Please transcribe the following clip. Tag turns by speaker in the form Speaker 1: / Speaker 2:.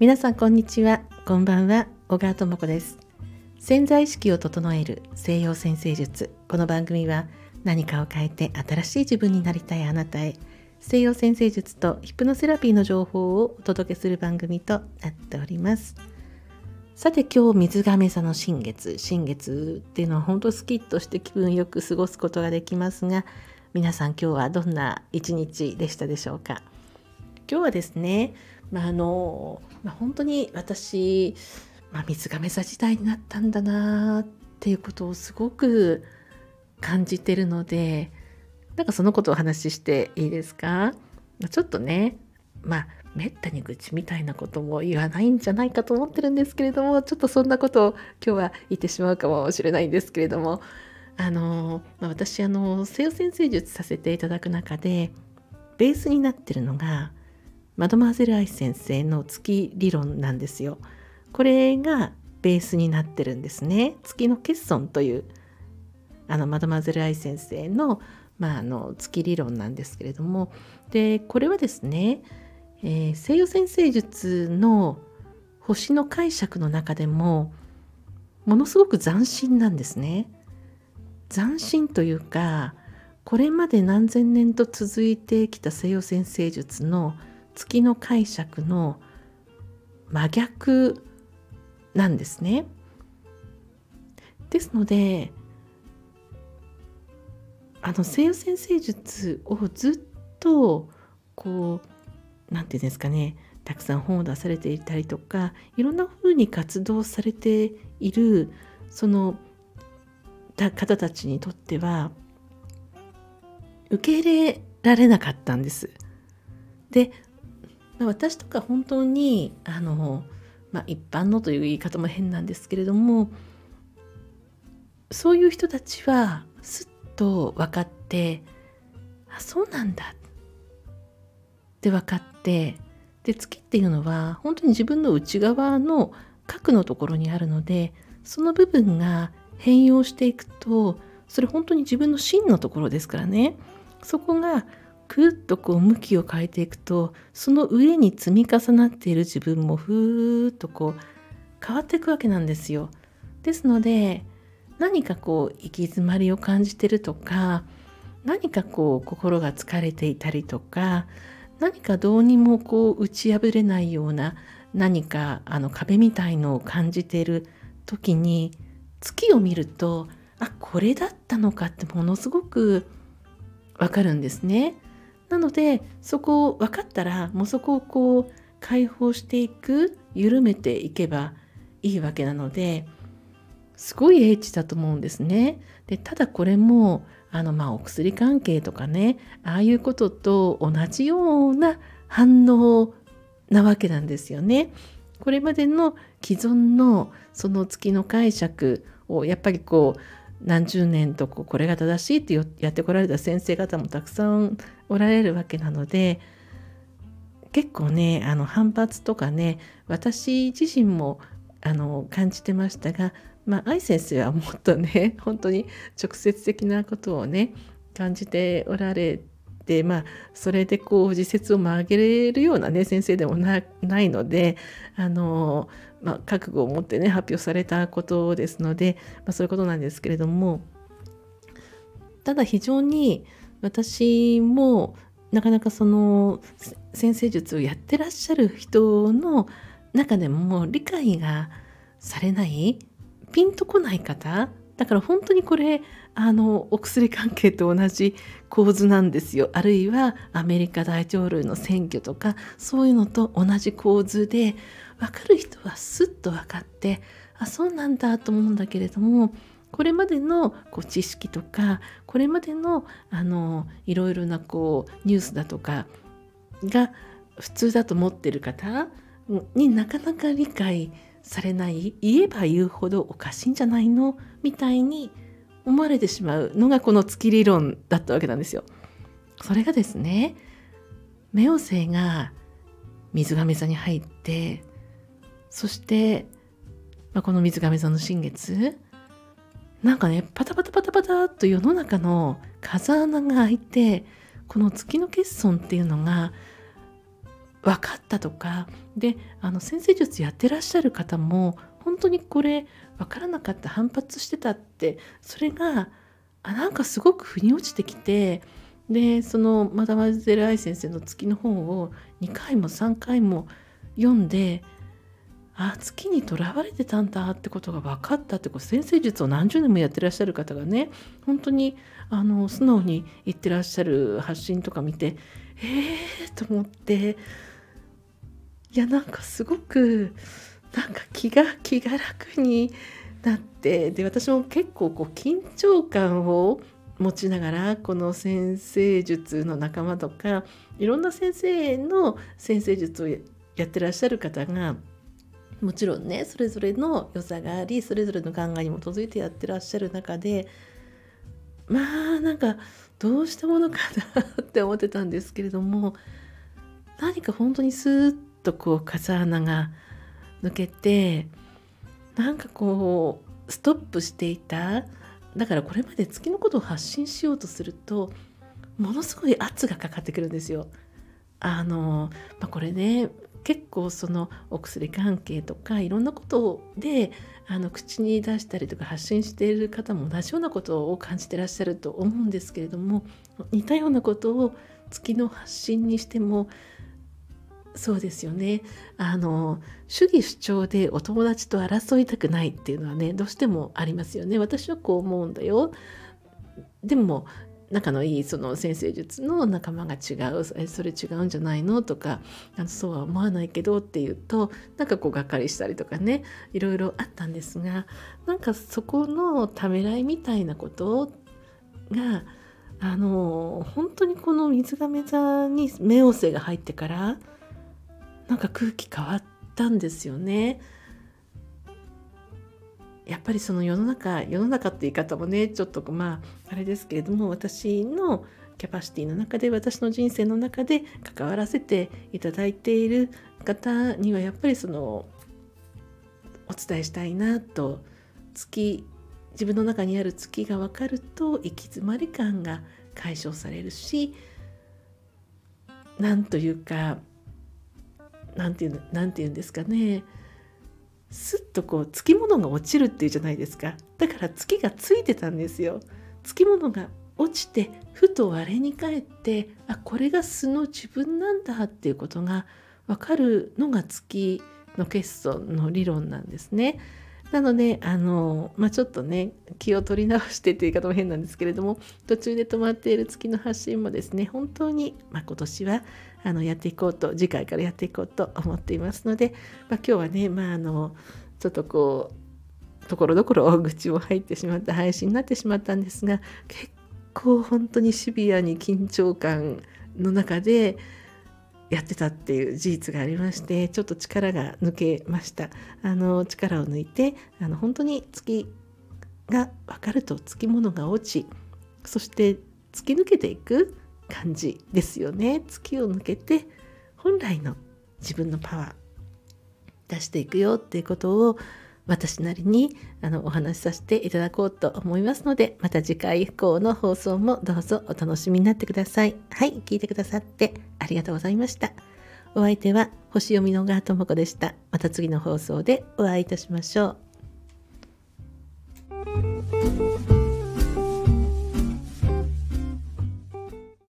Speaker 1: 皆さんこんにちは。こんばんは。小川智子です。潜在意識を整える西洋先生術。この番組は何かを変えて新しい自分になりたいあなたへ。西洋先生術とヒプノセラピーの情報をお届けする番組となっております。さて今日水亀座の新月。新月っていうのは本当スキッとして気分よく過ごすことができますが皆さん今日はどんな一日でしたでしょうか？今日はですね、まあ、あの、まあ、本当に私、まあ、水亀座時代になったんだなっていうことをすごく感じてるのでなんかそのことをお話ししていいですか？ちょっとねまあめったに愚痴みたいなことも言わないんじゃないかと思ってるんですけれどもちょっとそんなことを今日は言ってしまうかもしれないんですけれどもあの、まあ、私あの西洋先生術させていただく中でベースになってるのがマドマーゼル・アイ先生の月理論なんですよ。これがベースになってるんですね。月の欠損というあのマドマーゼル・アイ先生の,、まあ、あの月理論なんですけれどもでこれはですね、えー、西洋先生術の星の解釈の中でもものすごく斬新なんですね。斬新というかこれまで何千年と続いてきた西洋先生術の月の解釈の真逆なんですね。ですのであの西洋先生術をずっとこう何て言うんですかねたくさん本を出されていたりとかいろんな風に活動されているその方たちにとっては受け入れられなかったんです。でま私とか本当にあの、まあ、一般のという言い方も変なんですけれどもそういう人たちはすっと分かってあそうなんだ。って分かってで月っていうのは本当に自分の内側の核のところにあるのでその部分が変容していくとそれ本当に自分の真のところですからね。そこがくっとこう向きを変えていくとその上に積み重なっている自分もふーっとこう変わっていくわけなんですよ。ですので何かこう行き詰まりを感じてるとか何かこう心が疲れていたりとか何かどうにもこう打ち破れないような何かあの壁みたいのを感じている時に月を見るとあこれだったのかってものすごくわかるんですね。なのでそこを分かったらもうそこをこう解放していく緩めていけばいいわけなのですごい英知だと思うんですね。でただこれもあのまあお薬関係とかねああいうことと同じような反応なわけなんですよね。これまでの既存のその月の解釈をやっぱりこう何十年とこれが正しいってやってこられた先生方もたくさんおられるわけなので結構ねあの反発とかね私自身もあの感じてましたがまあ愛先生はもっとね本当に直接的なことをね感じておられてまあそれでこう自説を曲げれるようなね先生でもないのであのまあ、覚悟を持ってね発表されたことですので、まあ、そういうことなんですけれどもただ非常に私もなかなかその先生術をやってらっしゃる人の中でも理解がされないピンとこない方だから本当にこれあのお薬関係と同じ構図なんですよ。あるいはアメリカ大統領の選挙とかそういうのと同じ構図で分かる人はスッと分かってあそうなんだと思うんだけれどもこれまでのこう知識とかこれまでのあのいろいろなこうニュースだとかが普通だと思ってる方になかなか理解されない？言えば言うほどおかしいんじゃないの？みたいに思われてしまうのがこの月理論だったわけなんですよ。それがですね冥王星が水亀座に入ってそして、まあ、この水亀座の新月なんかねパタパタパタパタと世の中の風穴が開いてこの月の欠損っていうのが分かったとか。であの先生術やってらっしゃる方も本当にこれ分からなかった反発してたってそれがあなんかすごく腑に落ちてきてでそのマダマゼル愛先生の月の本を2回も3回も読んであ月にとらわれてたんだってことが分かったってこう先生術を何十年もやってらっしゃる方がね本当にあの素直に言ってらっしゃる発信とか見てえーと思っていやなんかすごくなんか気が気が楽になってで私も結構こう緊張感を持ちながらこの先生術の仲間とかいろんな先生の先生術をやってらっしゃる方がもちろんねそれぞれの良さがありそれぞれの考えに基づいてやってらっしゃる中でまあなんかどうしたものかなって思ってたんですけれども何か本当にスーッとこう風穴が抜けてなんかこうストップしていただからこれまで月のことを発信しようとするとものすごい圧がかかってくるんですよ。あの、まあ、これね結構そのお薬関係とかいろんなことであの口に出したりとか発信している方も同じようなことを感じてらっしゃると思うんですけれども似たようなことを月の発信にしてもそうですよね。あの主義主張でお友達と争いたくないっていうのはねどうしてもありますよね。私はこう思うんだよ。でも仲のいいその先生術の仲間が違うそれ違うんじゃないの？とかあのそうは思わないけどっていうとなんかこうがっかりしたりとかねいろいろあったんですがなんかそこのためらいみたいなことがあの本当にこの水亀座に冥王星が入ってからなんか空気変わったんですよね。やっぱりその世の中世の中って言い方もねちょっとまああれですけれども私のキャパシティの中で私の人生の中で関わらせていただいている方にはやっぱりそのお伝えしたいなと月自分の中にある月が分かると行き詰まり感が解消されるしなんというか何て言うなんて言うんですかね。すっとこうつきものが落ちるっていうじゃないですか。だから月がついてたんですよ。つきものが落ちてふと我に返ってあこれが素の自分なんだっていうことが分かるのが月の欠損の理論なんですね。なのであの、まあ、ちょっとね気を取り直してという言い方も変なんですけれども途中で止まっている月の発信もですね本当に、まあ、今年はあのやっていこうと次回からやっていこうと思っていますので、まあ、今日はね、まあ、あのちょっとこうところどころ大口も入ってしまった配信になってしまったんですが結構本当にシビアに緊張感の中でやってたっていう事実がありましてちょっと力が抜けました。あの力を抜いてあの本当に月が分かるとつきものが落ちそして突き抜けていく感じですよね。月を抜けて本来の自分のパワー出していくよっていうことを私なりにあのお話しさせていただこうと思いますのでまた次回以降の放送もどうぞお楽しみになってください。はい聞いてくださってありがとうございました。お相手は星読みの川智子でした。また次の放送でお会いいたしましょう。